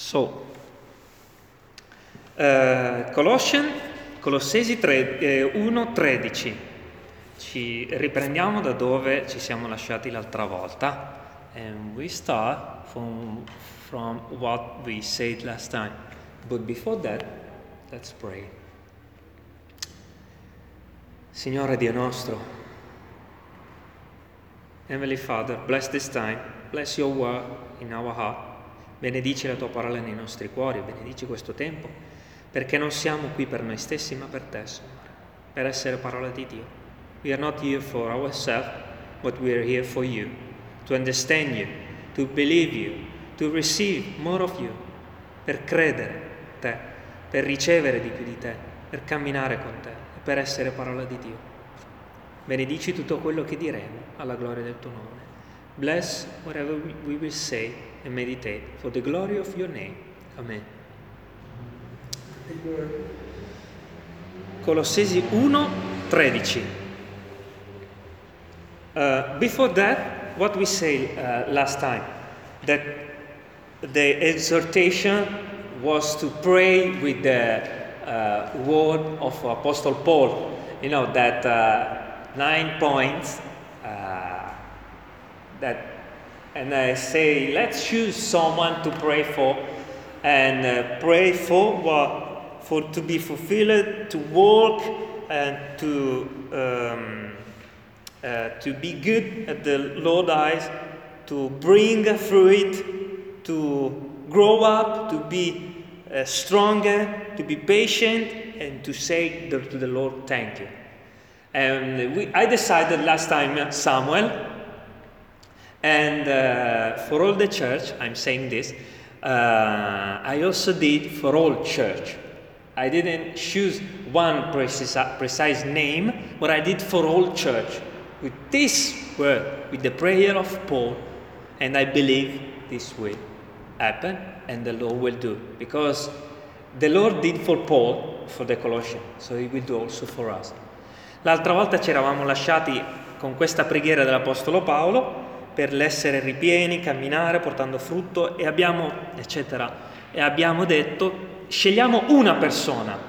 So, uh, Colossian, Colossesi 3, eh, 1.13. Ci riprendiamo da dove ci siamo lasciati l'altra volta. And we start from, from what we said last time. But before that, let's pray. Signore Dio nostro, Heavenly Father, bless this time, bless your word in our heart. Benedici la tua parola nei nostri cuori, benedici questo tempo, perché non siamo qui per noi stessi, ma per te, Signore, per essere parola di Dio. We are not here for ourselves, but we are here for you, to understand you, to believe you, to receive more of you, per credere te, per ricevere di più di te, per camminare con te, per essere parola di Dio. Benedici tutto quello che diremo alla gloria del tuo nome. Bless whatever we will say and meditate for the glory of your name. Amen. Colossesi 1, 13. Uh, before that, what we said uh, last time, that the exhortation was to pray with the uh, word of Apostle Paul. You know, that uh, nine points uh, that and I say, let's choose someone to pray for, and uh, pray for what, for to be fulfilled, to work, and to um, uh, to be good at the Lord's eyes, to bring fruit, to grow up, to be uh, stronger, to be patient, and to say to the Lord, thank you. And we, I decided last time, Samuel, and uh, for all the church, I'm saying this, uh, I also did for all church. I didn't choose one precise, precise name, but I did for all church. With this word, with the prayer of Paul, and I believe this will happen and the Lord will do. Because the Lord did for Paul, for the Colossians, so He will do also for us. L'altra volta ci eravamo lasciati con questa preghiera dell'Apostolo Paolo per l'essere ripieni, camminare, portando frutto e abbiamo, eccetera, e abbiamo detto scegliamo una persona.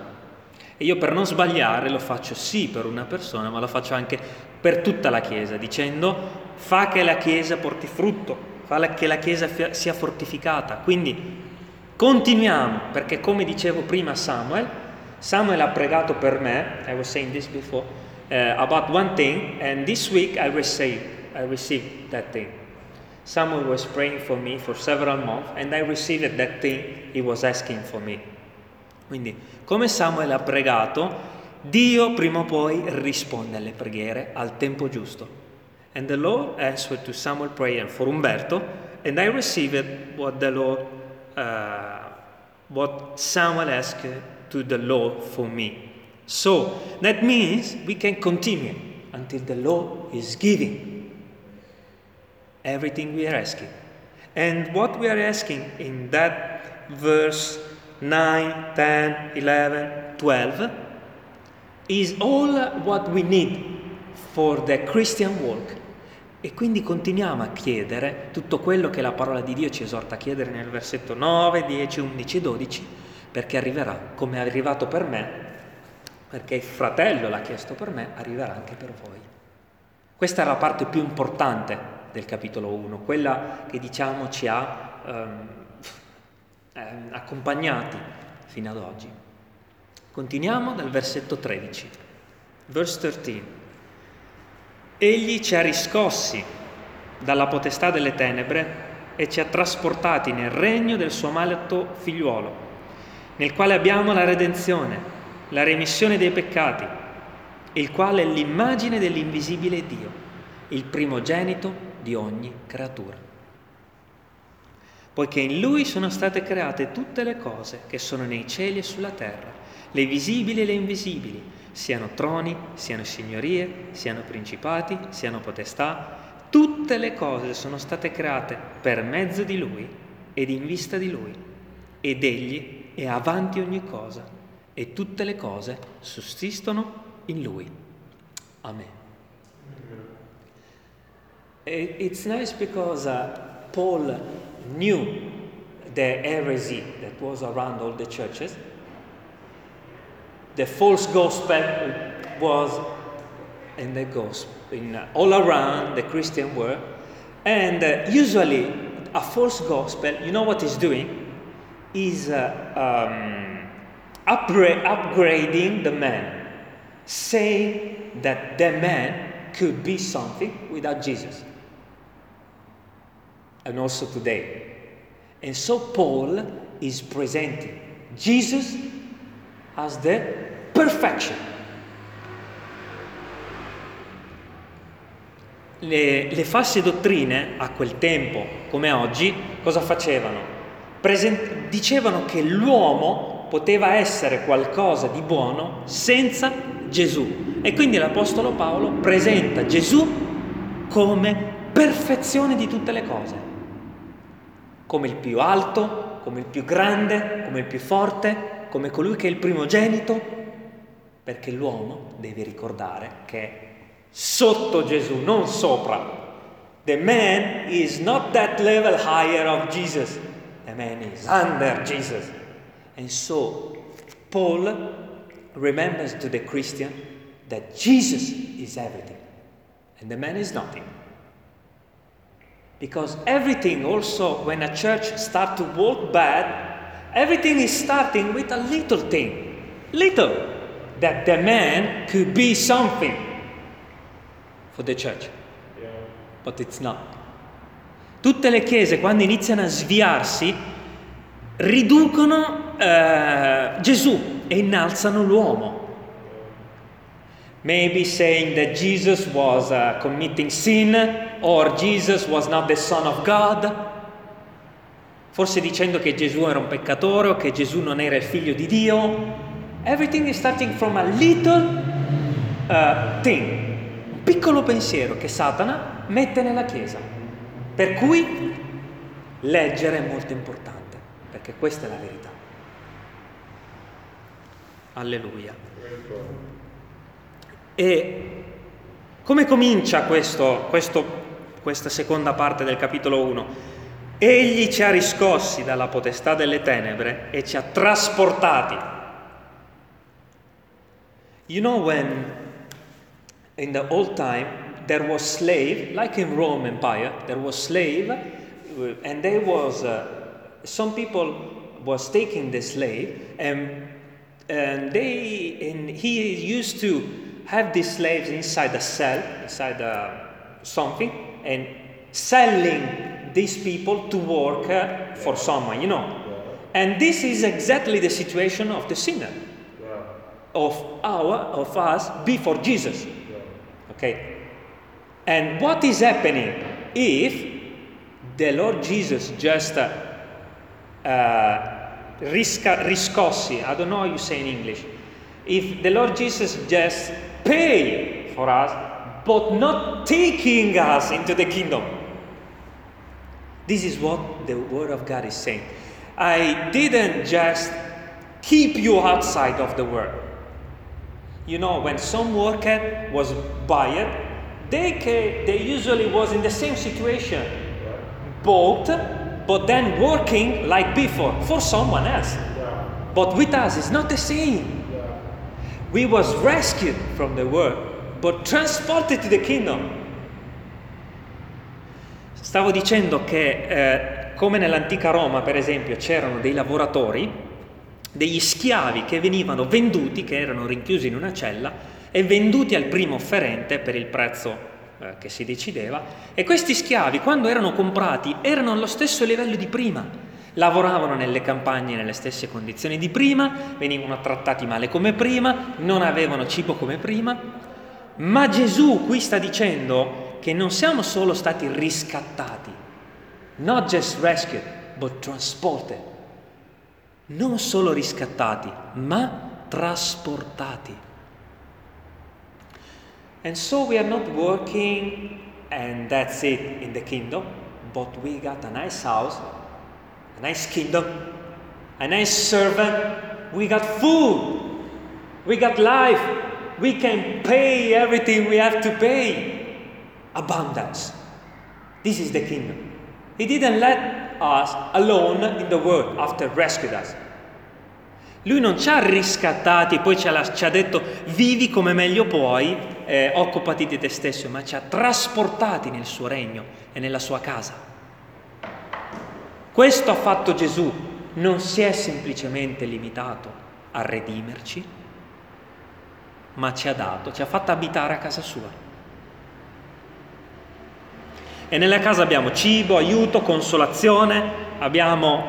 E io per non sbagliare lo faccio sì per una persona, ma lo faccio anche per tutta la Chiesa, dicendo fa che la Chiesa porti frutto, fa che la Chiesa sia fortificata. Quindi continuiamo, perché come dicevo prima Samuel, Samuel ha pregato per me, I was saying this before, uh, about one thing, and this week I received I received that thing. Someone was praying for me for several months and I received that thing he was asking for me. Quindi, come Samuel ha pregato, Dio prima o poi risponde alle preghiere al tempo giusto. And the Lord answered to Samuel's prayer for Umberto, and I received what the Lord, uh, what Samuel asked to the Lord for me. So that means we can continue until the Lord is giving everything we are asking. And what we are asking in that verse 9, 10, 11, 12 is all what we need for the Christian walk. E quindi continuiamo a chiedere tutto quello che la parola di Dio ci esorta a chiedere nel versetto 9, 10, 11 e 12, perché arriverà come è arrivato per me, perché il fratello l'ha chiesto per me, arriverà anche per voi. Questa è la parte più importante del capitolo 1, quella che diciamo ci ha ehm, ehm, accompagnati fino ad oggi. Continuiamo dal versetto 13. Verse 13. Egli ci ha riscossi dalla potestà delle tenebre e ci ha trasportati nel regno del suo amato figliuolo, nel quale abbiamo la redenzione, la remissione dei peccati, il quale è l'immagine dell'invisibile Dio, il primogenito di ogni creatura. Poiché in Lui sono state create tutte le cose che sono nei cieli e sulla terra, le visibili e le invisibili, siano troni, siano signorie, siano principati, siano potestà, tutte le cose sono state create per mezzo di Lui ed in vista di Lui, ed Egli è avanti ogni cosa, e tutte le cose sussistono in Lui. Amen. It's nice because uh, Paul knew the heresy that was around all the churches. The false gospel was in the gospel, in, uh, all around the Christian world. And uh, usually, a false gospel, you know what it's doing? Is uh, um, upgra- upgrading the man, saying that the man could be something without Jesus. And also today. And so Paul is presenting Jesus as the perfection. Le, le, false dottrine a quel tempo, come oggi, cosa facevano? Present- dicevano che l'uomo poteva essere qualcosa di buono senza Gesù. E quindi l'Apostolo Paolo presenta Gesù come perfezione di tutte le cose, come il più alto, come il più grande, come il più forte, come colui che è il primogenito, perché l'uomo deve ricordare che sotto Gesù, non sopra. The man is not that level higher of Jesus. The man is under Jesus. And so Paul remembers to the Christian that Jesus is everything and the man is nothing. Because everything also when a church starts to walk bad, everything is starting with a little thing. Little that the man could be something for the church. But it's not. Tutte le chiese quando iniziano a sviarsi riducono eh, Gesù e innalzano l'uomo. Maybe saying that Jesus was uh, committing sin or Jesus was not the Son of God. Forse dicendo che Gesù era un peccatore o che Gesù non era il figlio di Dio. Everything is starting from a little uh, thing piccolo pensiero che Satana mette nella Chiesa. Per cui leggere è molto importante, perché questa è la verità. Alleluia. E come comincia questo, questo, questa seconda parte del capitolo 1? Egli ci ha riscossi dalla potestà delle tenebre e ci ha trasportati. You know when in the old time there was slave like in rome empire there was slave and there was uh, some people was taking the slave and and they and he used to have these slaves inside a cell inside a, something and selling these people to work uh, for someone you know? And this is exactly the situation of the sinner. Of our of us before jesus. Okay? And what is happening if the Lord Jesus just uh, uh, risca, riscossi, I don't know how you say in English, if the Lord Jesus just pay for us, but not taking us into the kingdom. This is what the Word of God is saying. I didn't just keep you outside of the world. You know, when some worker was buyer, they, they usually was in the same situation, bought, but then working like before for someone else. But with us, it's not the same. We was rescued from the world, but transported to the kingdom. Stavo dicendo che eh, come nell'antica Roma, per esempio, c'erano dei lavoratori degli schiavi che venivano venduti, che erano rinchiusi in una cella e venduti al primo offerente per il prezzo eh, che si decideva e questi schiavi quando erano comprati erano allo stesso livello di prima, lavoravano nelle campagne nelle stesse condizioni di prima, venivano trattati male come prima, non avevano cibo come prima, ma Gesù qui sta dicendo che non siamo solo stati riscattati, not just rescued, but transported. Non solo riscattati, ma trasportati. And so we are not working and that's it in the kingdom, but we got a nice house, a nice kingdom, a nice servant, we got food, we got life, we can pay everything we have to pay. Abundance. This is the kingdom. He didn't let us alone in the world after rescued us. Lui non ci ha riscattati poi ci ha, ci ha detto vivi come meglio puoi, eh, occupati di te stesso, ma ci ha trasportati nel suo regno e nella sua casa. Questo ha fatto Gesù, non si è semplicemente limitato a redimerci, ma ci ha dato, ci ha fatto abitare a casa sua. E nella casa abbiamo cibo, aiuto, consolazione, abbiamo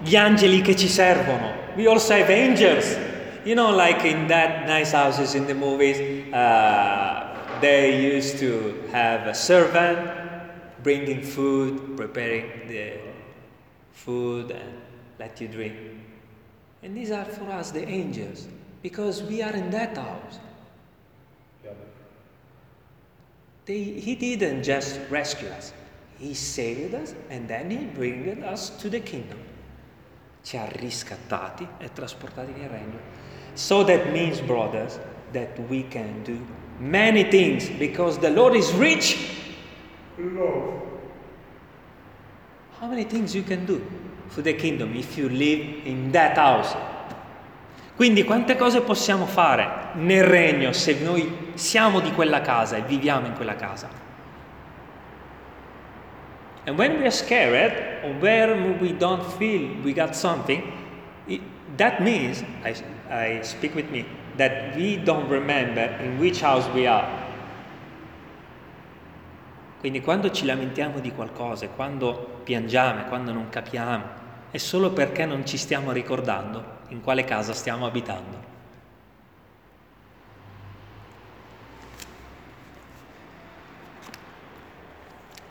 gli angeli che ci servono. We also have angels. You know, like in that nice houses in the movies, uh, they used to have a servant bringing food, preparing the food, and let you drink. And these are for us the angels, because we are in that house. They, he didn't just rescue us, He saved us and then He brought us to the kingdom. Ci ha riscattati e trasportati nel regno. So that means, brothers, that we can do many things because the Lord is rich. Love. How many things you can do for the kingdom if you live in that house? Quindi quante cose possiamo fare nel regno se noi siamo di quella casa e viviamo in quella casa? And when we are scared or when we don't feel we got something, it, that means, I, I speak with me, that we don't remember in which house we are. Quindi quando ci lamentiamo di qualcosa, quando piangiamo, quando non capiamo, è solo perché non ci stiamo ricordando in quale casa stiamo abitando.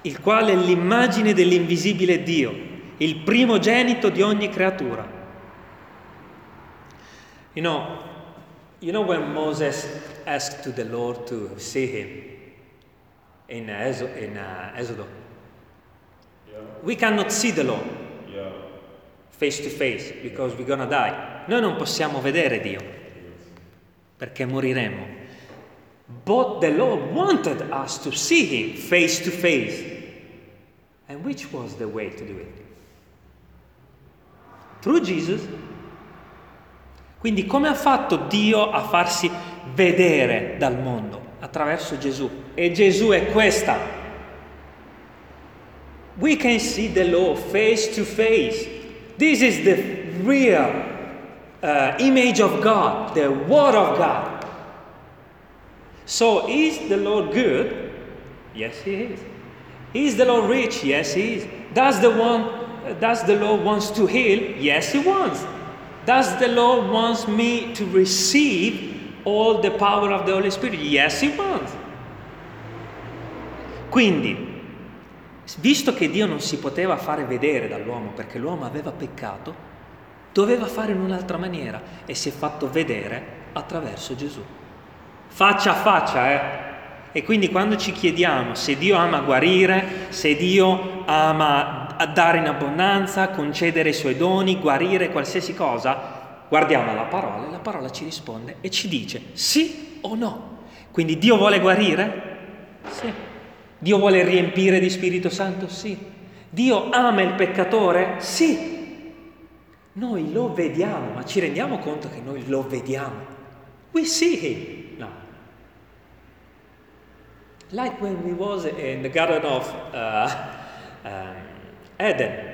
il quale è l'immagine dell'invisibile Dio, il primogenito di ogni creatura. You know, you know when Moses asked to the Lord to see him in, uh, in uh, Exodus? Yeah. We cannot see the Lord face to face because we're gonna die. Noi non possiamo vedere Dio perché moriremo. But the Lord wanted us to see Him face to face. And which was the way to do it? Through Jesus. Quindi come ha fatto Dio a farsi vedere dal mondo? Attraverso Gesù. E Gesù è questa. We can see the Lord face to face. This is the real uh, image of God, the Word of God. So, is the Lord good? Yes, He is. Is the Lord rich? Yes, He is. Does the one, does the Lord wants to heal? Yes, He wants. Does the Lord wants me to receive all the power of the Holy Spirit? Yes, He wants. Quindi, visto che Dio non si poteva fare vedere dall'uomo perché l'uomo aveva peccato, doveva fare in un'altra maniera e si è fatto vedere attraverso Gesù. Faccia a faccia, eh? E quindi quando ci chiediamo se Dio ama guarire, se Dio ama dare in abbondanza, concedere i suoi doni, guarire qualsiasi cosa, guardiamo la parola e la parola ci risponde e ci dice sì o no. Quindi Dio vuole guarire? Sì. Dio vuole riempire di Spirito Santo? Sì. Dio ama il peccatore? Sì. Noi lo vediamo, ma ci rendiamo conto che noi lo vediamo. We see him. No. Like when we was in the Garden of uh, um, Eden.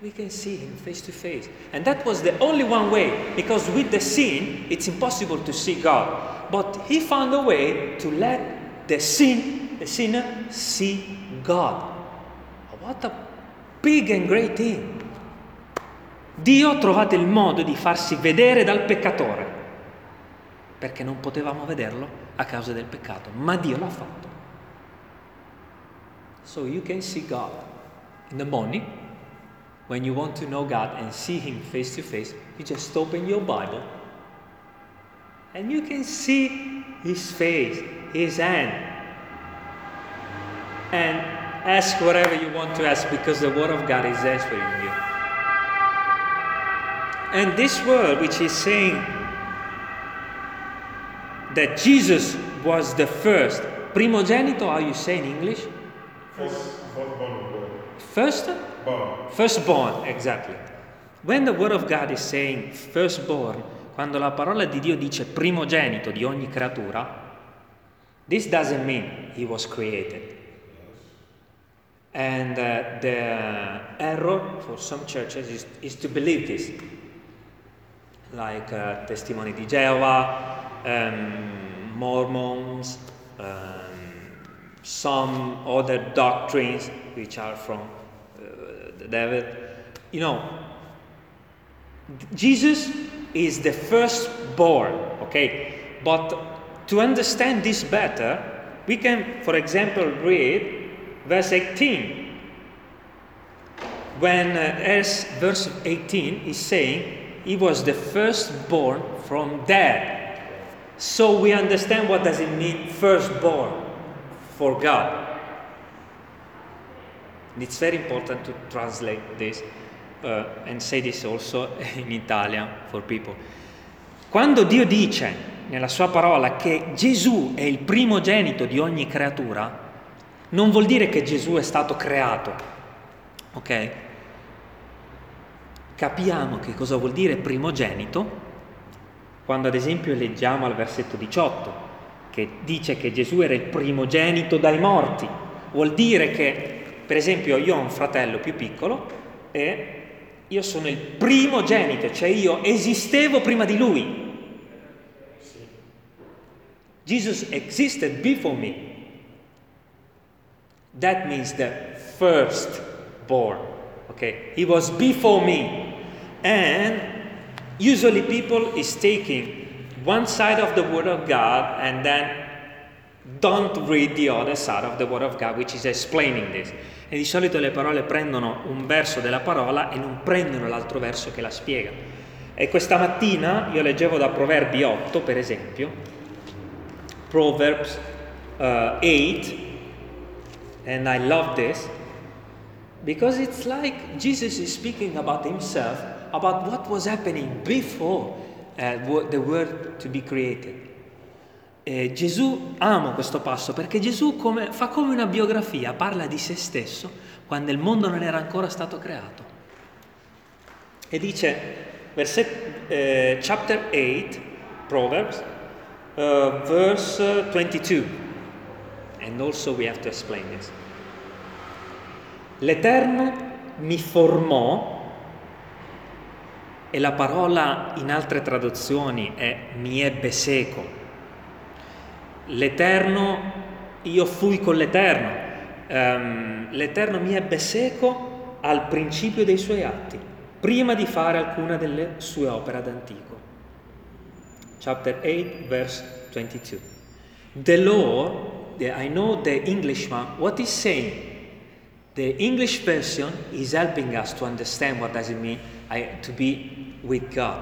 We can see him face to face. And that was the only one way, because with the sin, it's impossible to see God. But he found a way to let the sin, the sinner, see God. What a big and great thing. Dio ha trovato il modo di farsi vedere dal peccatore, perché non potevamo vederlo a causa del peccato, ma Dio l'ha fatto. So you can see God in the morning when you want to know God and see Him face to face, you just open your Bible and you can see His face, His hand, and ask whatever you want to ask because the Word of God is answering you. And this word, which is saying that Jesus was the first, primogenito, how you say in English? First, firstborn. First, born. firstborn, exactly. When the word of God is saying firstborn, quando la parola di Dio dice primogenito di ogni creatura, this doesn't mean he was created. And uh, the error for some churches is, is to believe this, like uh, Testimony di Jehovah, um, Mormons, um, some other doctrines which are from uh, the devil. You know, Jesus is the firstborn, okay? But to understand this better, we can, for example, read verse 18. When uh, as verse 18 is saying, he was the firstborn from dead. So we understand what does it mean firstborn for God. It's very important to translate this uh, and say this also in Italian for people. Quando Dio dice nella sua parola che Gesù è il primogenito di ogni creatura, non vuol dire che Gesù è stato creato, ok? Capiamo che cosa vuol dire primogenito quando ad esempio leggiamo al versetto 18 che dice che Gesù era il primogenito dai morti. Vuol dire che, per esempio, io ho un fratello più piccolo e io sono il primogenito, cioè io esistevo prima di lui. Jesus existed before me. That means the firstborn. Okay, he was before me. And usually people is taking one side of the word of God and then don't read the other side of the word of God, which is explaining this. E di solito le parole prendono un verso della parola e non prendono l'altro verso che la spiega. E questa mattina io leggevo da Proverbi 8, per esempio, Proverbs uh, 8, and I love this because it's like Jesus is speaking about himself, about what was happening before uh, the world to be created. Eh, Gesù, amo questo passo perché Gesù come, fa come una biografia, parla di se stesso quando il mondo non era ancora stato creato. E dice, verset, eh, chapter 8, Proverbs, uh, verse 22, and also we have to explain this. L'Eterno mi formò, e la parola in altre traduzioni è mi ebbe seco. L'Eterno, io fui con l'Eterno. Um, L'Eterno mi ebbe seco al principio dei suoi atti, prima di fare alcuna delle sue opere ad antico. Chapter 8, verse 22. The Lord, I know the Englishman, what he's saying The English version is helping us to understand what does it mean I, to be with God.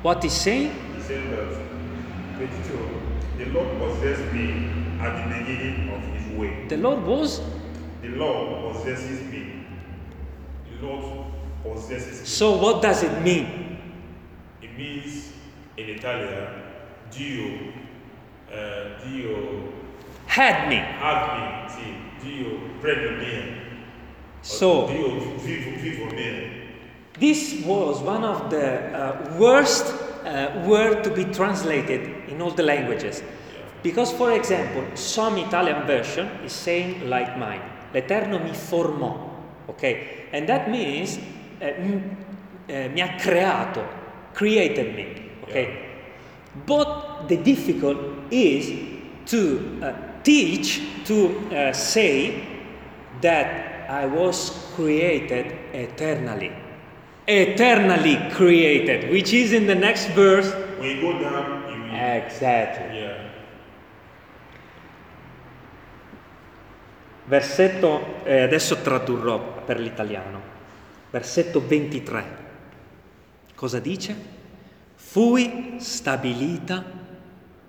What he's saying? That 22, the Lord possessed me at the beginning of his way. The Lord was. The Lord possesses me. The Lord possesses me. So what does it mean? It means in Italian, Dio, uh, Dio Had me. had me, sì, Dio prende me. So Dio vivo, vivo me. this was one of the uh, worst uh, word to be translated in all the languages. Because, for example, some Italian version is saying like mine, l'Eterno mi formò, okay? And that means uh, m- uh, mi ha creato, created me, okay? But the difficult is to uh, teach, to uh, say that I was created eternally. Eternally created, which is in the next verse. When you go down, you. Exactly. Yeah. Versetto, eh, adesso tradurrò per l'italiano. Versetto 23. Cosa dice? Fui stabilita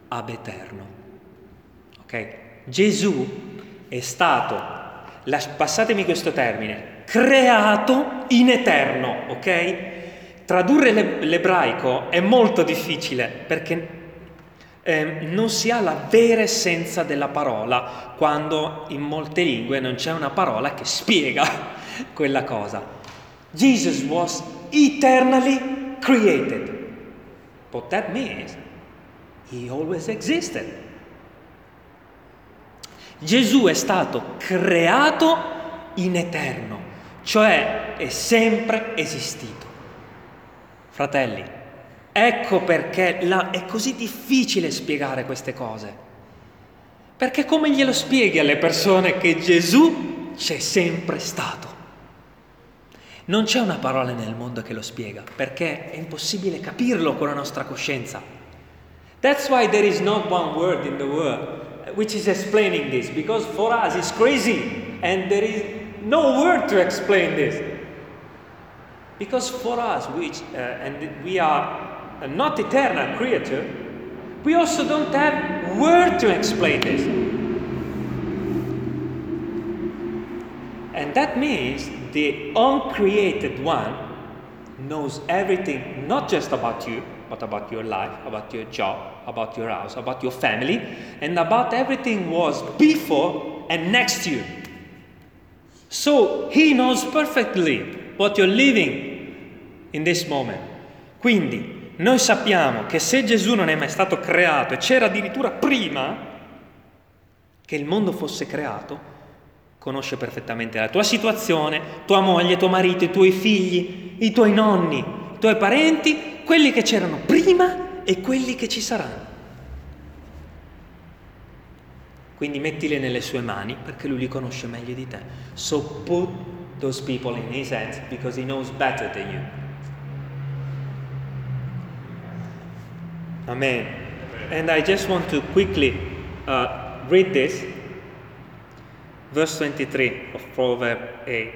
ab eterno. Ok? Gesù è stato, passatemi questo termine, creato in eterno, ok? Tradurre l'e- l'ebraico è molto difficile perché eh, non si ha la vera essenza della parola quando in molte lingue non c'è una parola che spiega quella cosa. Jesus was eternally created. What that means, he always existed. Gesù è stato creato in eterno, cioè è sempre esistito. Fratelli, ecco perché la, è così difficile spiegare queste cose. Perché come glielo spieghi alle persone che Gesù c'è sempre stato? Non c'è una parola nel mondo che lo spiega, perché è impossibile capirlo con la nostra coscienza. That's why there is not one word in the world which is explaining this because for us it's crazy and there is no word to explain this. Because for us, which uh, and we are not eternal creature, we also don't have word to explain this. And that means the uncreated one knows everything, not just about you, but about your life, about your job, about your house, about your family, and about everything was before and next to you. So he knows perfectly what you're living in this moment. Quindi noi sappiamo che se Gesù non è mai stato creato e c'era addirittura prima che il mondo fosse creato, conosce perfettamente la tua situazione, tua moglie, tuo marito, i tuoi figli, i tuoi nonni, i tuoi parenti quelli che c'erano prima e quelli che ci saranno. Quindi mettili nelle sue mani perché lui li conosce meglio di te. So put those people in his hands because he knows better than you. Amen. And I just want to quickly uh, read this. Verse 23 of Proverbs 8.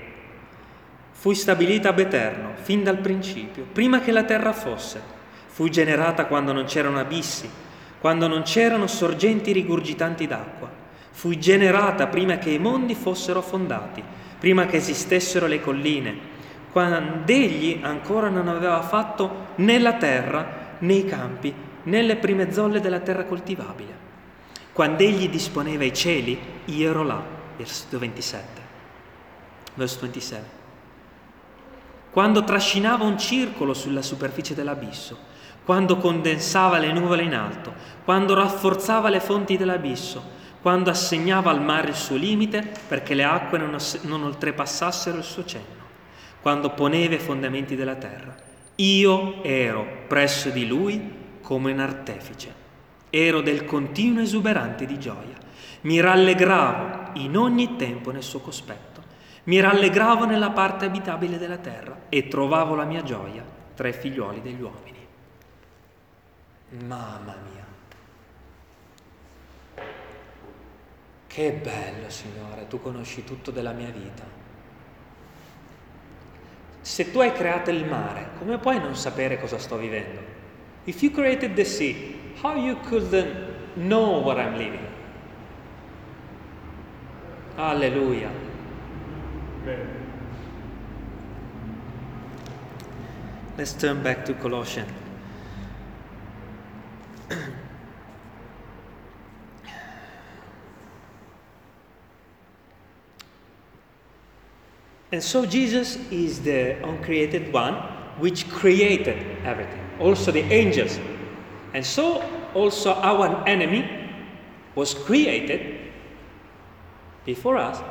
Fui stabilita ab eterno, fin dal principio, prima che la terra fosse. Fui generata quando non c'erano abissi, quando non c'erano sorgenti rigurgitanti d'acqua. Fui generata prima che i mondi fossero fondati, prima che esistessero le colline, quando egli ancora non aveva fatto né la terra né i campi né le prime zolle della terra coltivabile. Quando egli disponeva i cieli, io ero là. Versetto 27. Verso 27 quando trascinava un circolo sulla superficie dell'abisso, quando condensava le nuvole in alto, quando rafforzava le fonti dell'abisso, quando assegnava al mare il suo limite perché le acque non, non oltrepassassero il suo cenno, quando poneva i fondamenti della terra. Io ero presso di lui come un artefice, ero del continuo esuberante di gioia, mi rallegravo in ogni tempo nel suo cospetto mi rallegravo nella parte abitabile della terra e trovavo la mia gioia tra i figliuoli degli uomini. Mamma mia. Che bello, Signore, tu conosci tutto della mia vita. Se tu hai creato il mare, come puoi non sapere cosa sto vivendo? If you created the sea, how you couldn't know what I'm living? Alleluia. Let's turn back to Colossians. and so Jesus is the uncreated one which created everything, also the angels. And so also our enemy was created before us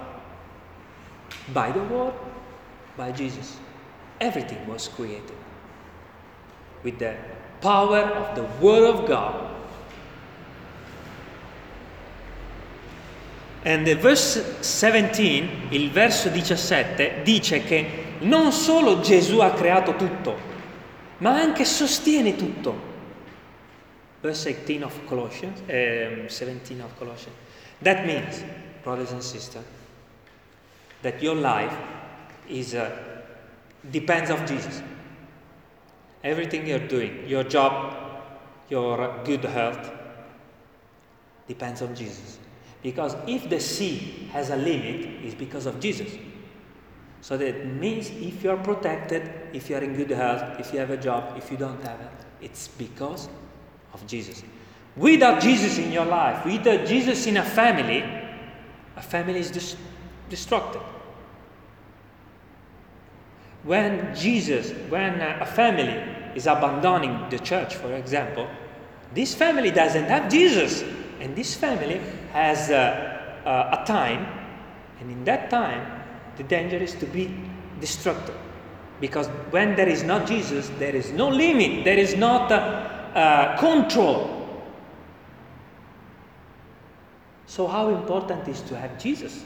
by the Word, by Jesus. Everything was created with the power of the Word of God. And the verse 17, il verso 17, dice che non solo Gesù ha creato tutto, ma anche sostiene tutto. Verse 18 of Colossians, um, 17 of Colossians. That means, brothers and sisters, that your life is uh, depends of Jesus. Everything you're doing, your job, your good health, depends on Jesus. Because if the sea has a limit, it's because of Jesus. So that means if you are protected, if you are in good health, if you have a job, if you don't have it, it's because of Jesus. Without Jesus in your life, without Jesus in a family, a family is dis- destructed. when Jesus, when a family is abandoning the church, for example, this family doesn't have Jesus, and this family has uh, uh, a time, and in that time, the danger is to be destructive. Because when there is not Jesus, there is no limit, there is not uh, uh, control. So, how important is to have Jesus?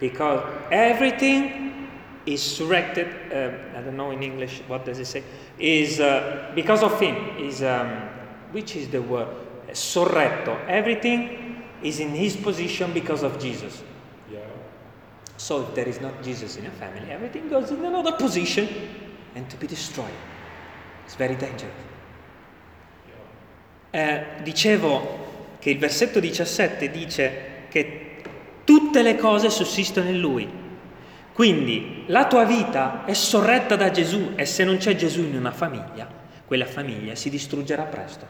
Because everything is surrected, uh, I don't know in English, what does it say? Is uh, because of Him, is, um, which is the word? Sorretto. Everything is in His position because of Jesus. Yeah. So, if there is not Jesus in a family, everything goes in another position and to be destroyed. It's very dangerous. Eh, dicevo che il versetto 17 dice che tutte le cose sussistono in Lui. Quindi la tua vita è sorretta da Gesù e se non c'è Gesù in una famiglia, quella famiglia si distruggerà presto.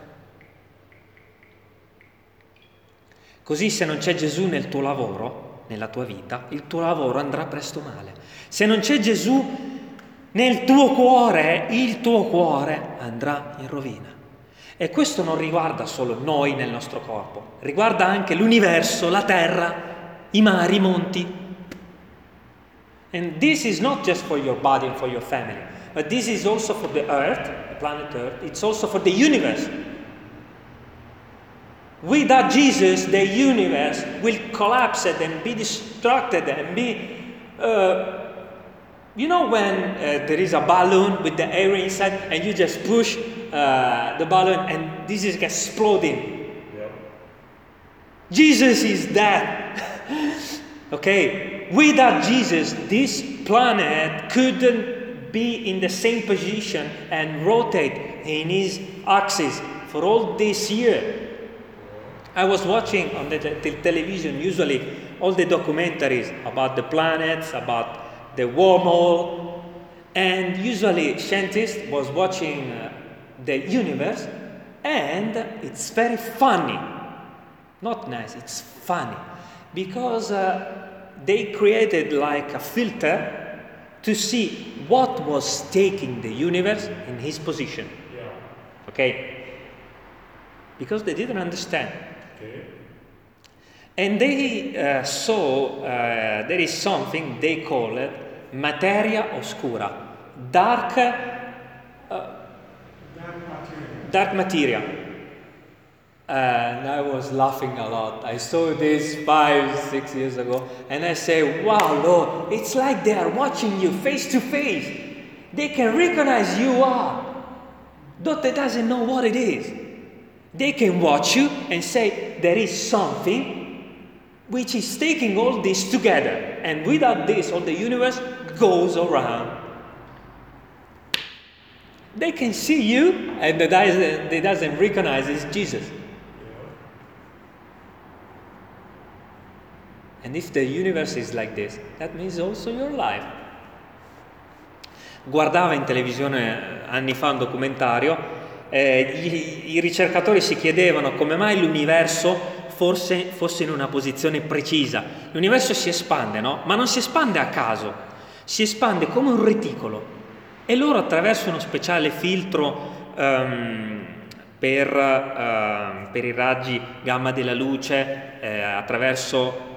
Così se non c'è Gesù nel tuo lavoro, nella tua vita, il tuo lavoro andrà presto male. Se non c'è Gesù nel tuo cuore, il tuo cuore andrà in rovina. E questo non riguarda solo noi nel nostro corpo, riguarda anche l'universo, la terra, i mari, i monti. And this is not just for your body and for your family, but this is also for the earth, the planet earth, it's also for the universe. Without Jesus, the universe will collapse and be destructed and be uh, you know when uh, there is a balloon with the air inside and you just push uh, the balloon and this is exploding? Yeah. Jesus is that. okay? Without Jesus, this planet couldn't be in the same position and rotate in his axis for all this year. I was watching on the te- television usually all the documentaries about the planets, about the wormhole, and usually scientists was watching uh, the universe, and it's very funny, not nice. It's funny because uh, they created like a filter to see what was taking the universe in his position. Yeah. Okay, because they didn't understand. Okay. And they uh, saw uh, there is something they call it materia oscura, dark, uh, dark material. And I was laughing a lot. I saw this five, six years ago, and I say, "Wow, Lord, it's like they are watching you face to face. They can recognize you are, though they doesn't know what it is. They can watch you and say there is something which is taking all this together. And without this, all the universe goes around. They can see you, and they doesn't, they doesn't recognize it's Jesus. And if the universe is like this, that means also your life. Guardava in televisione anni fa un documentario, eh, i, i ricercatori si chiedevano come mai l'universo forse fosse in una posizione precisa. L'universo si espande, no? Ma non si espande a caso, si espande come un reticolo. E loro attraverso uno speciale filtro ehm, per, ehm, per i raggi gamma della luce, eh, attraverso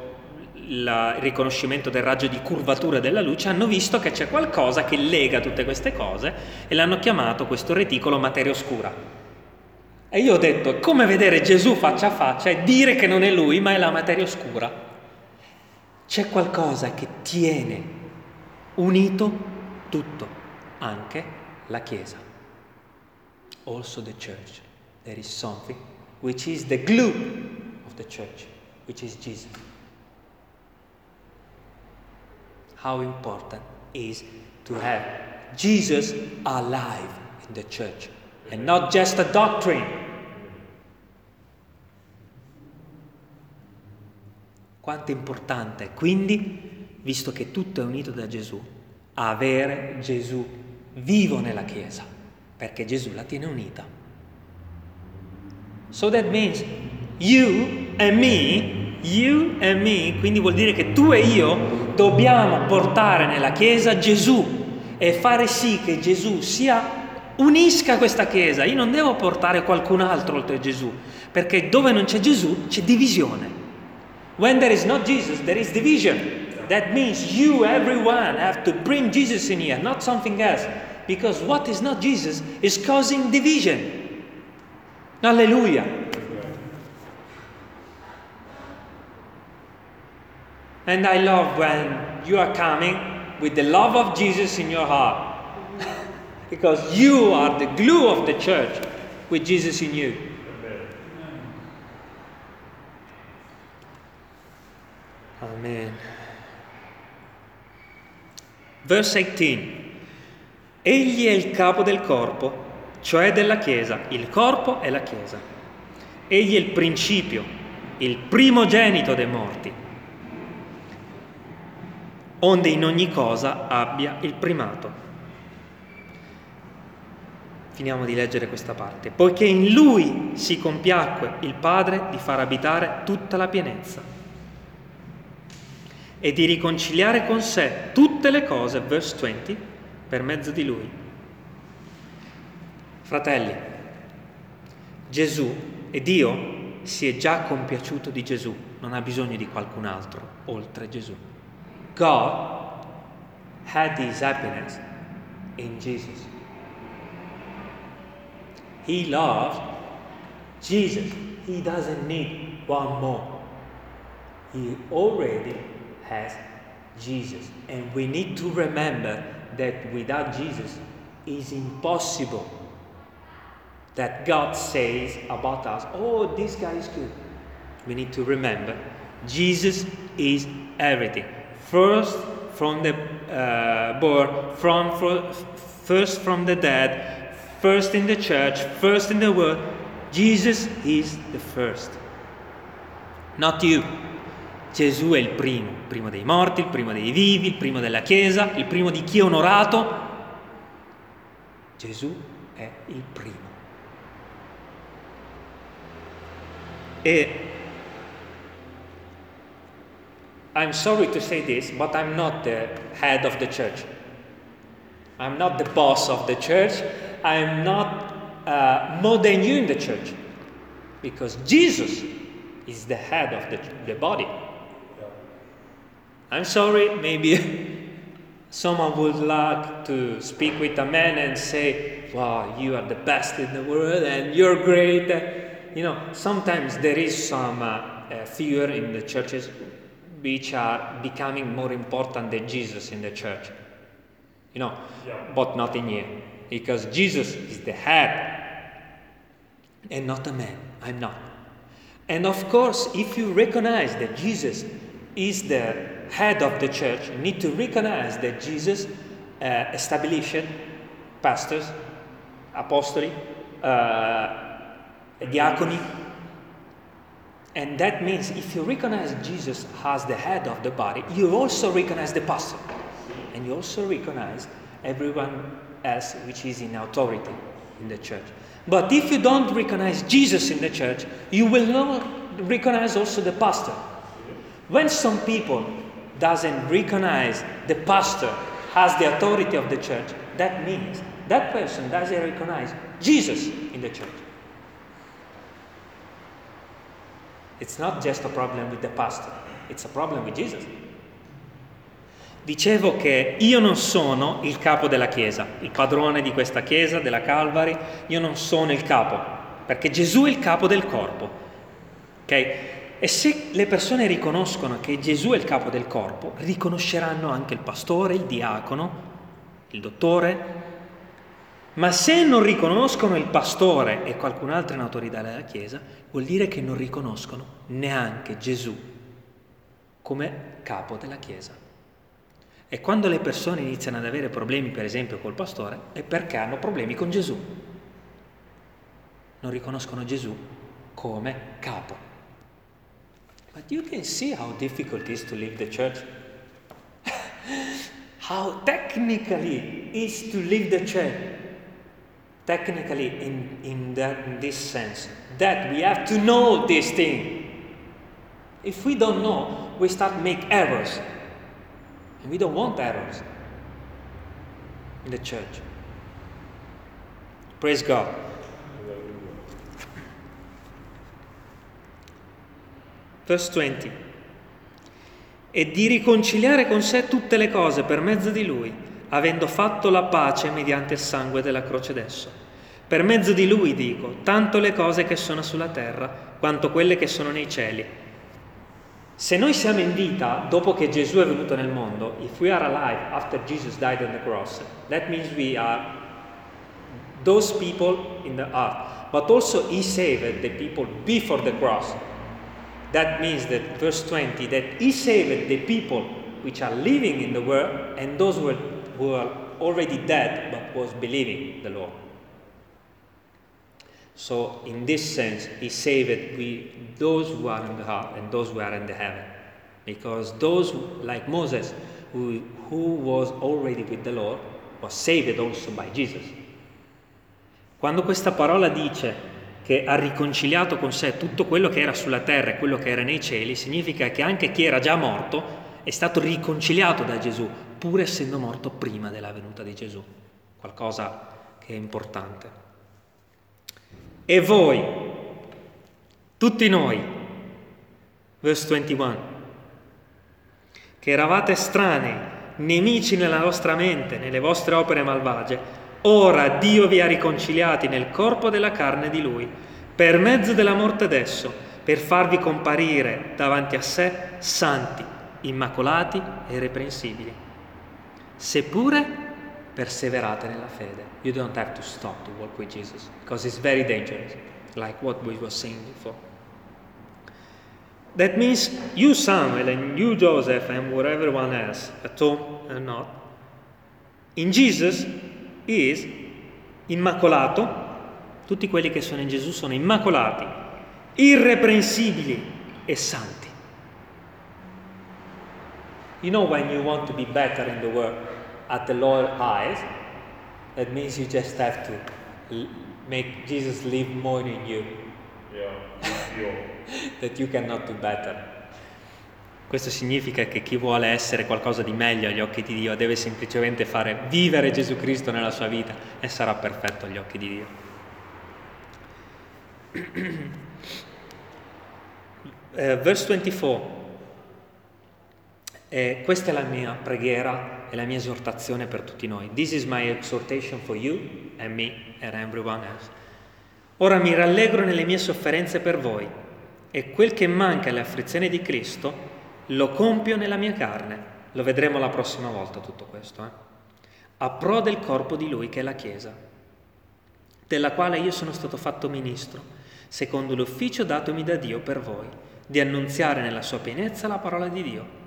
il riconoscimento del raggio di curvatura della luce, hanno visto che c'è qualcosa che lega tutte queste cose e l'hanno chiamato questo reticolo materia oscura. E io ho detto, come vedere Gesù faccia a faccia e dire che non è lui, ma è la materia oscura. C'è qualcosa che tiene unito tutto, anche la Chiesa. Also the church. There is something which is the glue of the church, which is Jesus. How important is to have Jesus alive in the church and not just a doctrine. Quanto è importante, quindi, visto che tutto è unito da Gesù, avere Gesù vivo nella Chiesa, perché Gesù la tiene unita. So that means you and me, you and me, quindi vuol dire che tu e io dobbiamo portare nella Chiesa Gesù e fare sì che Gesù sia, unisca questa Chiesa. Io non devo portare qualcun altro oltre Gesù, perché dove non c'è Gesù c'è divisione. When there is not Jesus, there is division. That means you, everyone, have to bring Jesus in here, not something else. Because what is not Jesus is causing division. Hallelujah. And I love when you are coming with the love of Jesus in your heart. because you are the glue of the church with Jesus in you. Amen. Verse 18. Egli è il capo del corpo, cioè della Chiesa. Il corpo è la Chiesa. Egli è il principio, il primogenito dei morti, onde in ogni cosa abbia il primato. Finiamo di leggere questa parte. Poiché in lui si compiacque il Padre di far abitare tutta la pienezza e di riconciliare con sé tutte le cose, verse 20, per mezzo di lui. Fratelli, Gesù e Dio si è già compiaciuto di Gesù, non ha bisogno di qualcun altro oltre Gesù. God had his happiness in Jesus. He loves Jesus. He doesn't need one more. He already has Jesus. And we need to remember that without Jesus is impossible that God says about us, oh, this guy is good. We need to remember Jesus is everything. First from the uh, born, from, from first from the dead, first in the church, first in the world. Jesus is the first. Not you. Gesù è il primo, il primo dei morti, il primo dei vivi, il primo della Chiesa, il primo di chi è onorato. Gesù è il primo. E I'm sorry to say this, but I'm not the head of the church. I'm not the boss of the church. I'm not uh, more than you in the church. Because Jesus is the head of the, the body. I'm sorry, maybe someone would like to speak with a man and say, Wow, you are the best in the world and you're great. You know, sometimes there is some uh, uh, figure in the churches which are becoming more important than Jesus in the church. You know, Yeah. but not in here. Because Jesus is the head and not a man. I'm not. And of course, if you recognize that Jesus is the head of the church, you need to recognize that Jesus uh, established pastors, apostles, uh. And that means if you recognize Jesus as the head of the body, you also recognize the pastor. And you also recognize everyone else which is in authority in the church. But if you don't recognize Jesus in the church, you will not recognize also the pastor. When some people doesn't recognize the pastor as the authority of the church, that means that person doesn't recognize Jesus in the church. It's not just a problem with the pastor, it's a problem with Jesus. Dicevo che io non sono il capo della Chiesa, il padrone di questa Chiesa, della Calvary, io non sono il capo, perché Gesù è il capo del corpo. Ok? E se le persone riconoscono che Gesù è il capo del corpo, riconosceranno anche il pastore, il diacono, il dottore. Ma se non riconoscono il pastore e qualcun altro in autorità della Chiesa, vuol dire che non riconoscono neanche Gesù come capo della Chiesa. E quando le persone iniziano ad avere problemi, per esempio, col pastore, è perché hanno problemi con Gesù. Non riconoscono Gesù come capo. But you can see how difficult it is to leave the church. how technically is to leave the church. Technically, in, in, that, this sense, that we have to know this thing. If we don't know, we start make errors. And we don't want errors. in the church. Praise God. Verse 20. E di riconciliare con sé tutte le cose per mezzo di lui, avendo fatto la pace mediante il sangue della croce d'esso. Per mezzo di lui dico, tanto le cose che sono sulla terra quanto quelle che sono nei cieli. Se noi siamo in vita dopo che Gesù è venuto nel mondo, if we are alive after Jesus died on the cross, that means we are those people in the earth. But also he saved the people before the cross. That means that verse 20 that he saved the people which are living in the world and those who are, who are already dead but was believing the Lord. So, in this sense, he saved we, those who are in the heart and those who are in the heaven. Because those, like Moses, who, who was already with the Lord, was saved also by Jesus. Quando questa parola dice che ha riconciliato con sé tutto quello che era sulla terra e quello che era nei cieli, significa che anche chi era già morto è stato riconciliato da Gesù, pur essendo morto prima della venuta di Gesù. Qualcosa che è importante. E voi, tutti noi, verse 21, che eravate estranei, nemici nella vostra mente, nelle vostre opere malvagie, ora Dio vi ha riconciliati nel corpo della carne di Lui, per mezzo della morte d'esso, per farvi comparire davanti a sé santi, immacolati e irreprensibili. Seppure perseverate nella fede. You don't have to stop to walk with Jesus because it's very dangerous, like what we were saying before. That means you, Samuel, and you, Joseph, and whatever one else, at home or not, in Jesus is immacolato, tutti quelli che sono in Gesù sono immacolati, irreprensibili e santi. You know when you want to be better in the world, at the Lord's eyes, that means you just have to make Jesus live more in you. that you cannot do better. Questo significa che chi vuole essere qualcosa di meglio agli occhi di Dio deve semplicemente fare vivere Gesù Cristo nella sua vita e sarà perfetto agli occhi di Dio. uh, verse 24. Eh, questa è la mia preghiera è la mia esortazione per tutti noi. This is my exhortation for you and me and everyone else. Ora mi rallegro nelle mie sofferenze per voi e quel che manca alle afflizioni di Cristo lo compio nella mia carne. Lo vedremo la prossima volta tutto questo. Eh? A pro del corpo di Lui che è la Chiesa, della quale io sono stato fatto ministro, secondo l'ufficio datomi da Dio per voi, di annunziare nella sua pienezza la parola di Dio.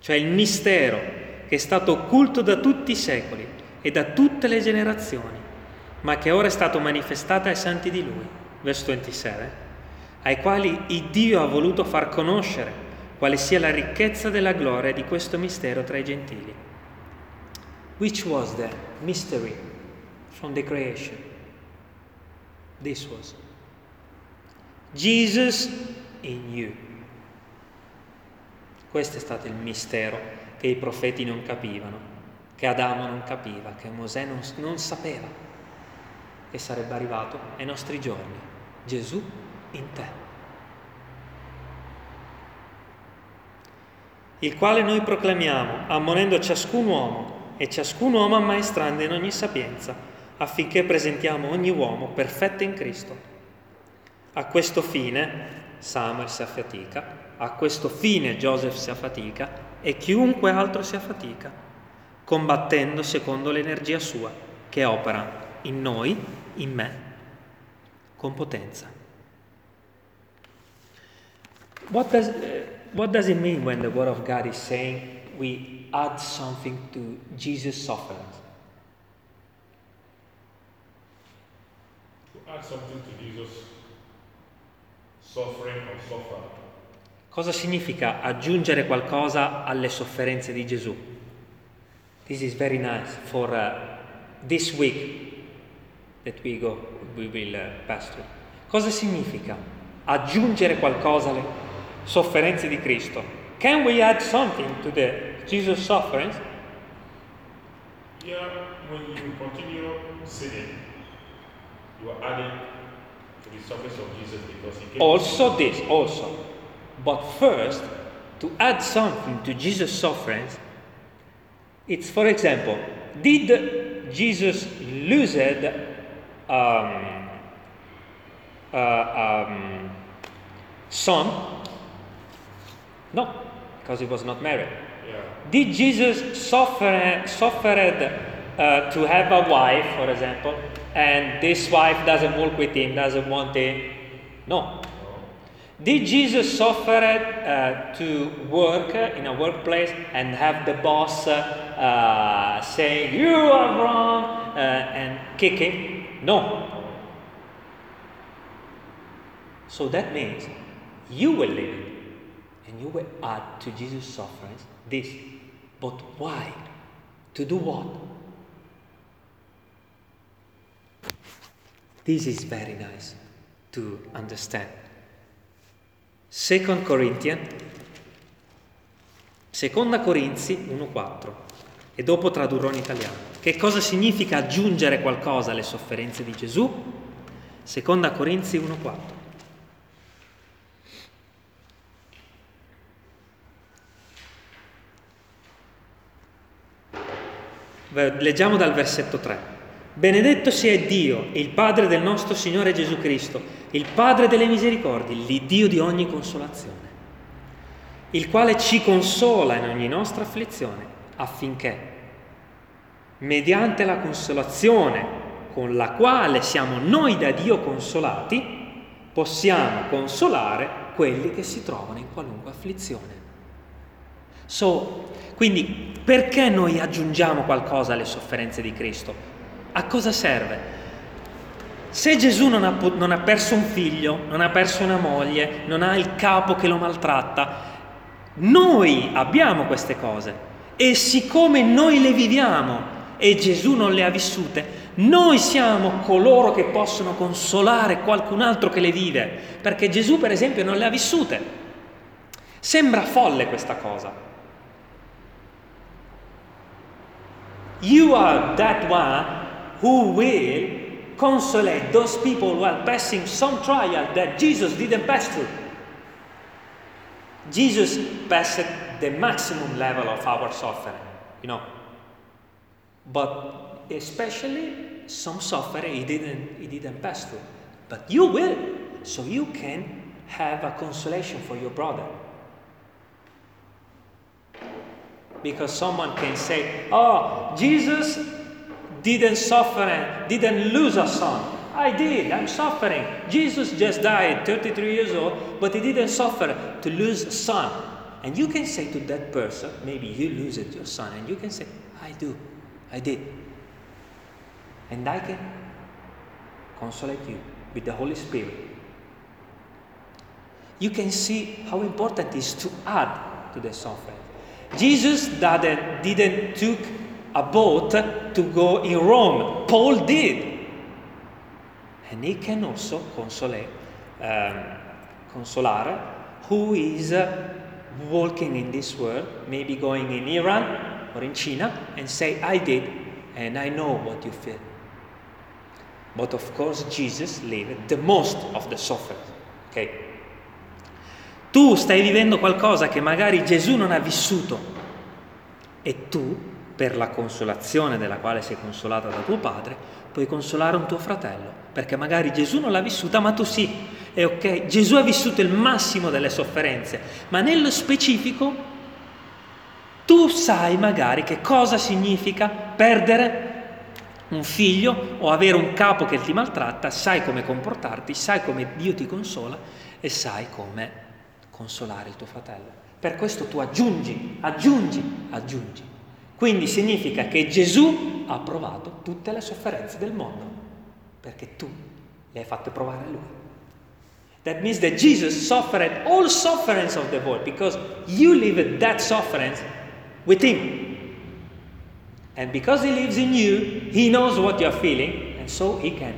Cioè il mistero che è stato occulto da tutti i secoli e da tutte le generazioni, ma che ora è stato manifestato ai santi di Lui, verso 27, ai quali il Dio ha voluto far conoscere quale sia la ricchezza della gloria di questo mistero tra i gentili. Which was the mystery from the creation? This was Jesus in you. Questo è stato il mistero che i profeti non capivano, che Adamo non capiva, che Mosè non, non sapeva, che sarebbe arrivato ai nostri giorni. Gesù in te. il quale noi proclamiamo, ammonendo ciascun uomo e ciascun uomo ammaestrando in ogni sapienza, affinché presentiamo ogni uomo perfetto in Cristo. A questo fine Samuel si affatica, a questo fine Joseph si affatica e chiunque altro si affatica, combattendo secondo l'energia sua, che opera in noi, in me, con potenza. What does, uh, what does it mean when the Word of God is saying we add something to Jesus' suffering? To add something to Jesus' suffering or suffer Cosa significa aggiungere qualcosa alle sofferenze di Gesù? This is very nice for uh, this week that we go, we will uh, pass through. Cosa significa aggiungere qualcosa alle sofferenze di Cristo? Can we add something to the Jesus sufferings? Here, when you continue sinning, you are adding to the surface of Jesus because he came. Also, this, also. But first, to add something to Jesus' sufferings, it's for example, did Jesus lose um, uh, um, son? No, because he was not married. Yeah. Did Jesus suffer, suffered uh, to have a wife, for example, and this wife doesn't work with him, doesn't want him? No. Did Jesus suffer uh, to work in a workplace and have the boss uh, uh, saying, You are wrong, uh, and kick him? No. So that means you will live and you will add to Jesus' sufferings this. But why? To do what? This is very nice to understand. Second Corinthians, Seconda Corinzi 1.4 e dopo tradurrò in italiano. Che cosa significa aggiungere qualcosa alle sofferenze di Gesù? Seconda Corinzi 1.4. Leggiamo dal versetto 3. Benedetto sia Dio, il Padre del nostro Signore Gesù Cristo, il Padre delle misericordie, l'Iddio di ogni consolazione, il quale ci consola in ogni nostra afflizione, affinché, mediante la consolazione con la quale siamo noi da Dio consolati, possiamo consolare quelli che si trovano in qualunque afflizione. So, quindi perché noi aggiungiamo qualcosa alle sofferenze di Cristo? A cosa serve? Se Gesù non ha, non ha, perso un figlio, non ha perso una moglie, non ha il capo che lo maltratta, noi abbiamo queste cose e siccome noi le viviamo e Gesù non le ha vissute, noi siamo coloro che possono consolare qualcun altro che le vive, perché Gesù per esempio non le ha vissute. Sembra folle questa cosa. You are that one who will consolate those people who are passing some trial that Jesus didn't pass through. Jesus passed the maximum level of our suffering, you know. But especially some suffering he didn't he didn't pass through. But you will, so you can have a consolation for your brother. Because someone can say, Oh, Jesus didn't suffer, didn't lose a son. I did, I'm suffering. Jesus just died 33 years old, but he didn't suffer to lose a son. And you can say to that person, maybe you lose your son, and you can say, I do, I did. And I can consolate you with the Holy Spirit. You can see how important it is to add to the suffering. Jesus didn't, didn't took a boat to go in Rome. Paul did. And he can also console, um, consolare who is uh, walking in this world, maybe going in Iran or in China, and say, I did, and I know what you feel. But of course, Jesus lived the most of the suffering. Okay? Tu stai vivendo qualcosa che magari Gesù non ha vissuto e tu per la consolazione della quale sei consolata da tuo padre, puoi consolare un tuo fratello, perché magari Gesù non l'ha vissuta, ma tu sì. E ok, Gesù ha vissuto il massimo delle sofferenze, ma nello specifico tu sai magari che cosa significa perdere un figlio o avere un capo che ti maltratta, sai come comportarti, sai come Dio ti consola e sai come consolare il tuo fratello. Per questo tu aggiungi, aggiungi, aggiungi. Quindi significa che Gesù ha provato tutte le sofferenze del mondo, perché tu le hai fatte provare a lui. That means that Jesus suffered all sufferings of the world because you lived that sufferings with him. And because he lives in you, he knows what you're feeling, and so he can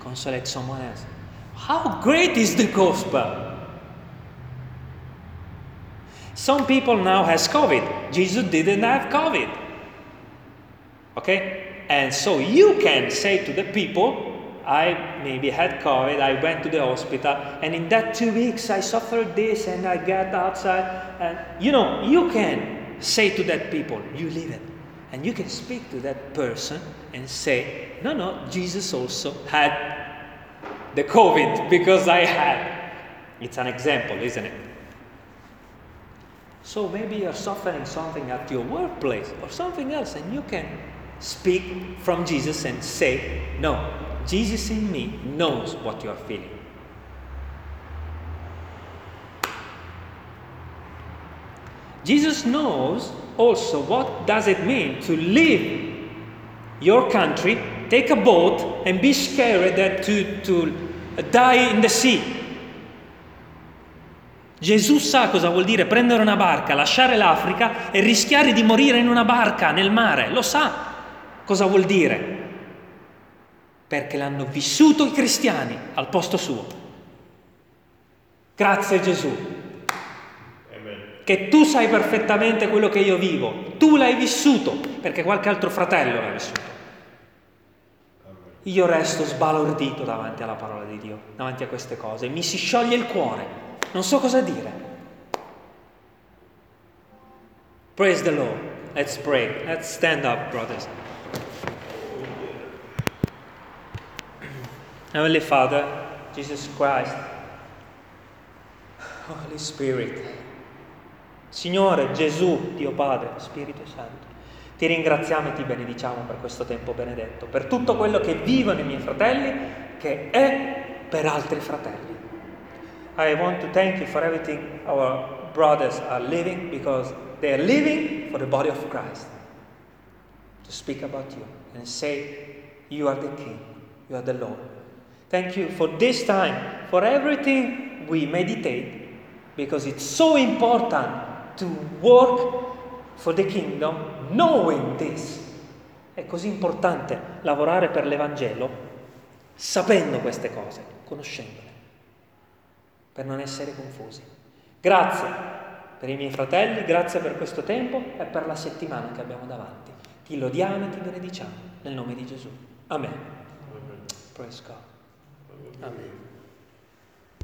consolate someone else. How great is the gospel? Some people now has COVID. Jesus didn't have COVID. Okay? And so you can say to the people, I maybe had COVID, I went to the hospital, and in that two weeks I suffered this and I got outside. And you know, you can say to that people, you live it. And you can speak to that person and say, no, no, Jesus also had the COVID because I had. It's an example, isn't it? So maybe you're suffering something at your workplace or something else, and you can speak from Jesus and say, No, Jesus in me knows what you are feeling. Jesus knows also what does it mean to leave your country, take a boat and be scared that to, to die in the sea. Gesù sa cosa vuol dire prendere una barca, lasciare l'Africa e rischiare di morire in una barca nel mare. Lo sa cosa vuol dire. Perché l'hanno vissuto i cristiani al posto suo. Grazie Gesù. Che tu sai perfettamente quello che io vivo. Tu l'hai vissuto perché qualche altro fratello l'ha vissuto. Io resto sbalordito davanti alla parola di Dio, davanti a queste cose. Mi si scioglie il cuore non so cosa dire. Praise the Lord. Let's pray. Let's stand up, brothers. Heavenly Father, Jesus Christ, Holy Spirit, Signore Gesù, Dio Padre, Spirito Santo, ti ringraziamo e ti benediciamo per questo tempo benedetto, per tutto quello che vivono i miei fratelli, che è per altri fratelli. I want to thank you for everything our brothers are living because they are living for the body of Christ. To speak about you and say, You are the King, you are the Lord. Thank you for this time, for everything we meditate, because it's so important to work for the kingdom knowing this. È così importante lavorare per l'Evangelo sapendo queste cose, conoscendole per non essere confusi. Grazie per i miei fratelli, grazie per questo tempo e per la settimana che abbiamo davanti. Ti lodiamo e ti benediciamo nel nome di Gesù. Amen. Praise God. Amen.